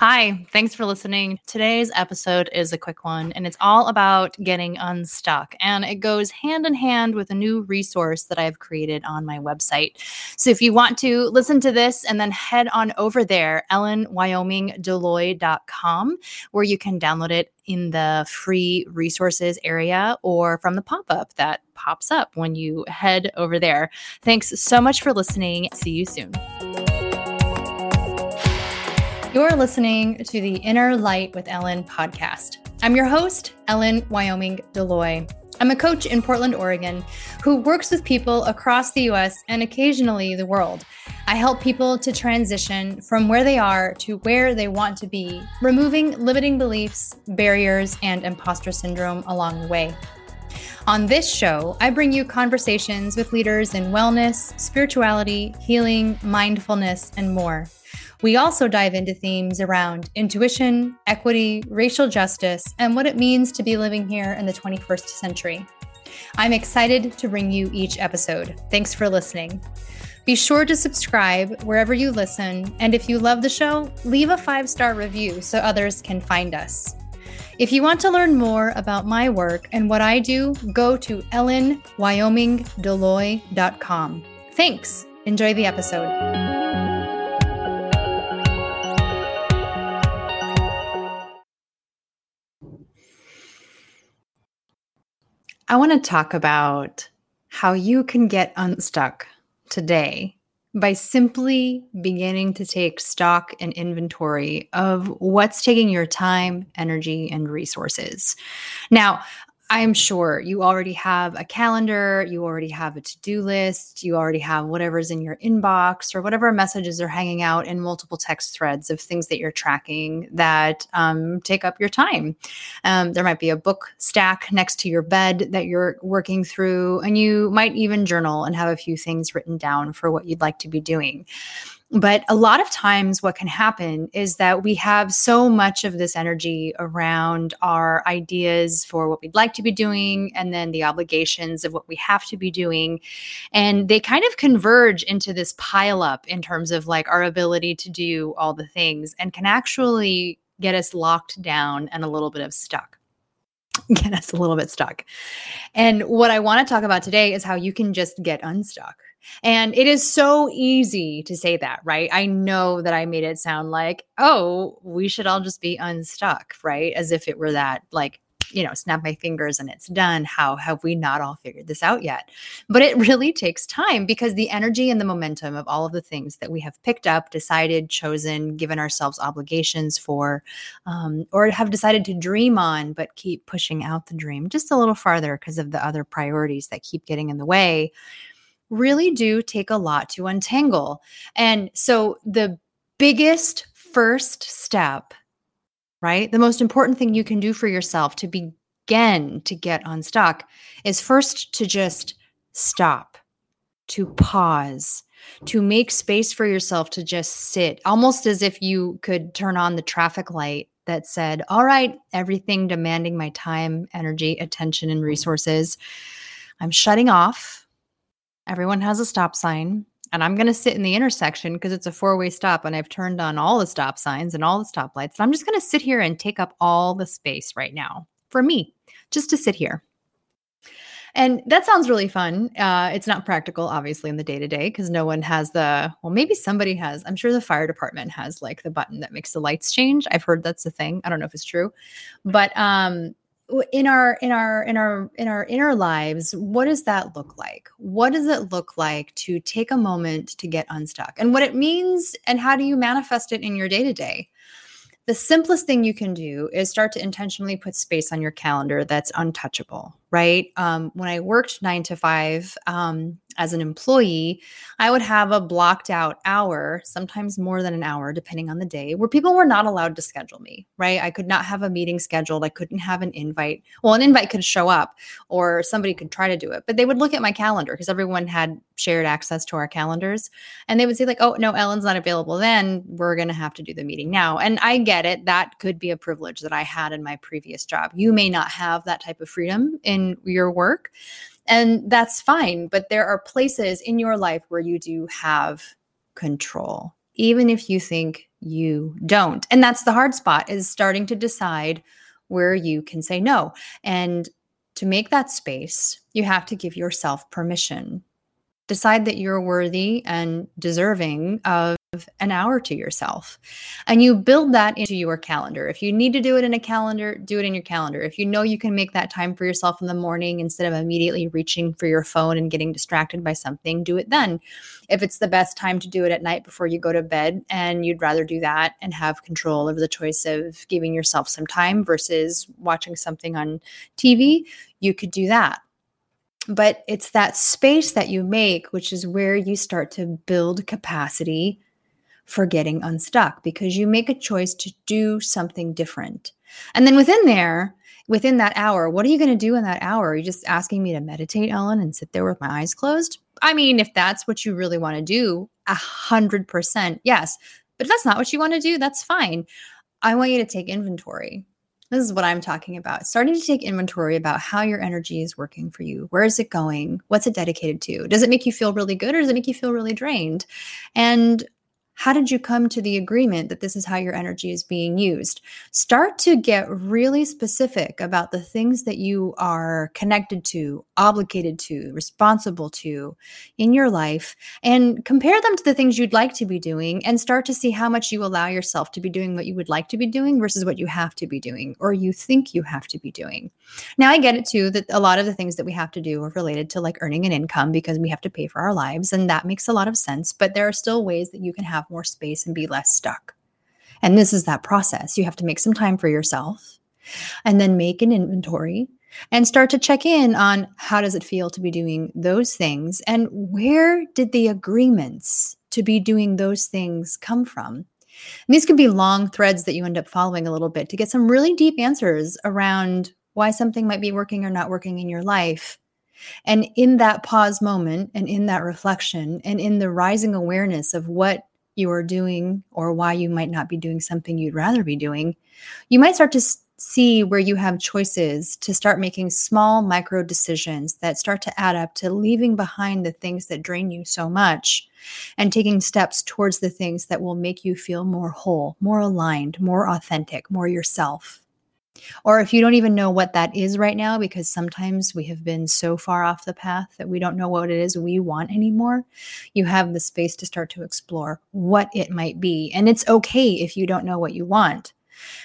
Hi, thanks for listening. Today's episode is a quick one, and it's all about getting unstuck. And it goes hand in hand with a new resource that I've created on my website. So if you want to listen to this and then head on over there, ellenwyomingdeloy.com, where you can download it in the free resources area or from the pop up that pops up when you head over there. Thanks so much for listening. See you soon. You're listening to the Inner Light with Ellen podcast. I'm your host, Ellen Wyoming Deloy. I'm a coach in Portland, Oregon, who works with people across the US and occasionally the world. I help people to transition from where they are to where they want to be, removing limiting beliefs, barriers, and imposter syndrome along the way. On this show, I bring you conversations with leaders in wellness, spirituality, healing, mindfulness, and more. We also dive into themes around intuition, equity, racial justice, and what it means to be living here in the 21st century. I'm excited to bring you each episode. Thanks for listening. Be sure to subscribe wherever you listen, and if you love the show, leave a five star review so others can find us. If you want to learn more about my work and what I do, go to ellenwyomingdeloy.com. Thanks. Enjoy the episode. I want to talk about how you can get unstuck today by simply beginning to take stock and inventory of what's taking your time, energy, and resources. Now, I'm sure you already have a calendar, you already have a to do list, you already have whatever's in your inbox or whatever messages are hanging out in multiple text threads of things that you're tracking that um, take up your time. Um, there might be a book stack next to your bed that you're working through, and you might even journal and have a few things written down for what you'd like to be doing. But a lot of times, what can happen is that we have so much of this energy around our ideas for what we'd like to be doing and then the obligations of what we have to be doing. And they kind of converge into this pile up in terms of like our ability to do all the things and can actually get us locked down and a little bit of stuck get us a little bit stuck. And what I want to talk about today is how you can just get unstuck and it is so easy to say that, right? I know that I made it sound like, oh, we should all just be unstuck, right? As if it were that, like, you know, snap my fingers and it's done. How have we not all figured this out yet? But it really takes time because the energy and the momentum of all of the things that we have picked up, decided, chosen, given ourselves obligations for, um, or have decided to dream on, but keep pushing out the dream just a little farther because of the other priorities that keep getting in the way really do take a lot to untangle. And so the biggest first step, right? The most important thing you can do for yourself to begin to get unstuck is first to just stop, to pause, to make space for yourself to just sit, almost as if you could turn on the traffic light that said, All right, everything demanding my time, energy, attention, and resources, I'm shutting off Everyone has a stop sign. And I'm going to sit in the intersection because it's a four way stop and I've turned on all the stop signs and all the stoplights. And I'm just going to sit here and take up all the space right now for me, just to sit here. And that sounds really fun. Uh, it's not practical, obviously, in the day to day because no one has the, well, maybe somebody has. I'm sure the fire department has like the button that makes the lights change. I've heard that's a thing. I don't know if it's true. But um, in our in our in our in our inner lives what does that look like? What does it look like to take a moment to get unstuck? And what it means and how do you manifest it in your day to day the simplest thing you can do is start to intentionally put space on your calendar that's untouchable right um, when i worked nine to five um, as an employee, I would have a blocked out hour, sometimes more than an hour, depending on the day, where people were not allowed to schedule me, right? I could not have a meeting scheduled. I couldn't have an invite. Well, an invite could show up or somebody could try to do it, but they would look at my calendar because everyone had shared access to our calendars. And they would say, like, oh, no, Ellen's not available then. We're going to have to do the meeting now. And I get it. That could be a privilege that I had in my previous job. You may not have that type of freedom in your work. And that's fine. But there are places in your life where you do have control. even if you think you don't. And that's the hard spot is starting to decide where you can say no. And to make that space, you have to give yourself permission. Decide that you're worthy and deserving of an hour to yourself. And you build that into your calendar. If you need to do it in a calendar, do it in your calendar. If you know you can make that time for yourself in the morning instead of immediately reaching for your phone and getting distracted by something, do it then. If it's the best time to do it at night before you go to bed and you'd rather do that and have control over the choice of giving yourself some time versus watching something on TV, you could do that but it's that space that you make, which is where you start to build capacity for getting unstuck because you make a choice to do something different. And then within there, within that hour, what are you going to do in that hour? Are you just asking me to meditate, Ellen, and sit there with my eyes closed? I mean, if that's what you really want to do, a hundred percent, yes. But if that's not what you want to do, that's fine. I want you to take inventory. This is what I'm talking about. Starting to take inventory about how your energy is working for you. Where is it going? What's it dedicated to? Does it make you feel really good or does it make you feel really drained? And how did you come to the agreement that this is how your energy is being used? Start to get really specific about the things that you are connected to, obligated to, responsible to in your life, and compare them to the things you'd like to be doing and start to see how much you allow yourself to be doing what you would like to be doing versus what you have to be doing or you think you have to be doing. Now, I get it too that a lot of the things that we have to do are related to like earning an income because we have to pay for our lives, and that makes a lot of sense, but there are still ways that you can have more space and be less stuck. And this is that process. You have to make some time for yourself and then make an inventory and start to check in on how does it feel to be doing those things and where did the agreements to be doing those things come from? And these can be long threads that you end up following a little bit to get some really deep answers around why something might be working or not working in your life and in that pause moment and in that reflection and in the rising awareness of what you are doing or why you might not be doing something you'd rather be doing, you might start to see where you have choices to start making small micro decisions that start to add up to leaving behind the things that drain you so much and taking steps towards the things that will make you feel more whole, more aligned, more authentic, more yourself. Or if you don't even know what that is right now, because sometimes we have been so far off the path that we don't know what it is we want anymore, you have the space to start to explore what it might be. And it's okay if you don't know what you want.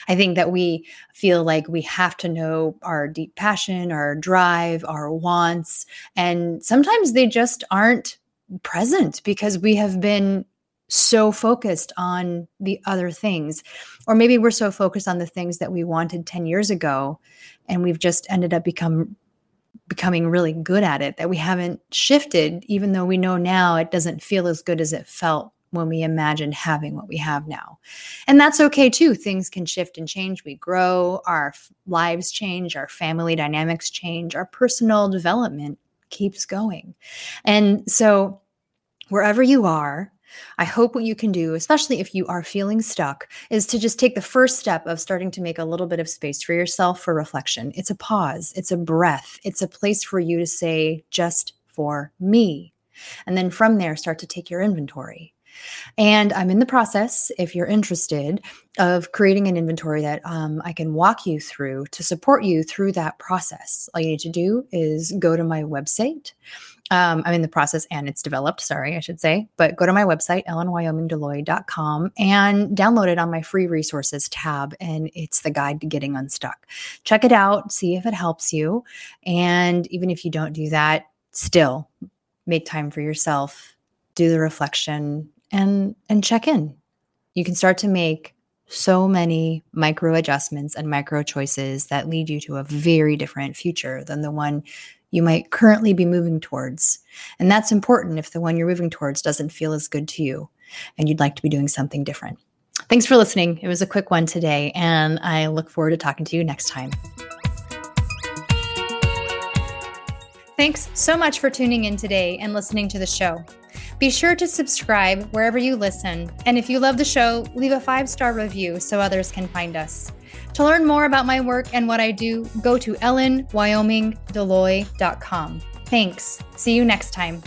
I think that we feel like we have to know our deep passion, our drive, our wants. And sometimes they just aren't present because we have been so focused on the other things. Or maybe we're so focused on the things that we wanted 10 years ago and we've just ended up become becoming really good at it that we haven't shifted even though we know now it doesn't feel as good as it felt when we imagined having what we have now. And that's okay too. Things can shift and change. We grow, our lives change, our family dynamics change, our personal development keeps going. And so wherever you are, I hope what you can do, especially if you are feeling stuck, is to just take the first step of starting to make a little bit of space for yourself for reflection. It's a pause, it's a breath, it's a place for you to say, just for me. And then from there, start to take your inventory. And I'm in the process, if you're interested, of creating an inventory that um, I can walk you through to support you through that process. All you need to do is go to my website. Um, I'm in the process and it's developed, sorry, I should say, but go to my website, ellenwyomingdeloy.com, and download it on my free resources tab. And it's the guide to getting unstuck. Check it out, see if it helps you. And even if you don't do that, still make time for yourself, do the reflection, and and check in. You can start to make so many micro adjustments and micro choices that lead you to a very different future than the one you might currently be moving towards. And that's important if the one you're moving towards doesn't feel as good to you and you'd like to be doing something different. Thanks for listening. It was a quick one today, and I look forward to talking to you next time. Thanks so much for tuning in today and listening to the show. Be sure to subscribe wherever you listen. And if you love the show, leave a five star review so others can find us. To learn more about my work and what I do, go to ellenwyomingdeloy.com. Thanks. See you next time.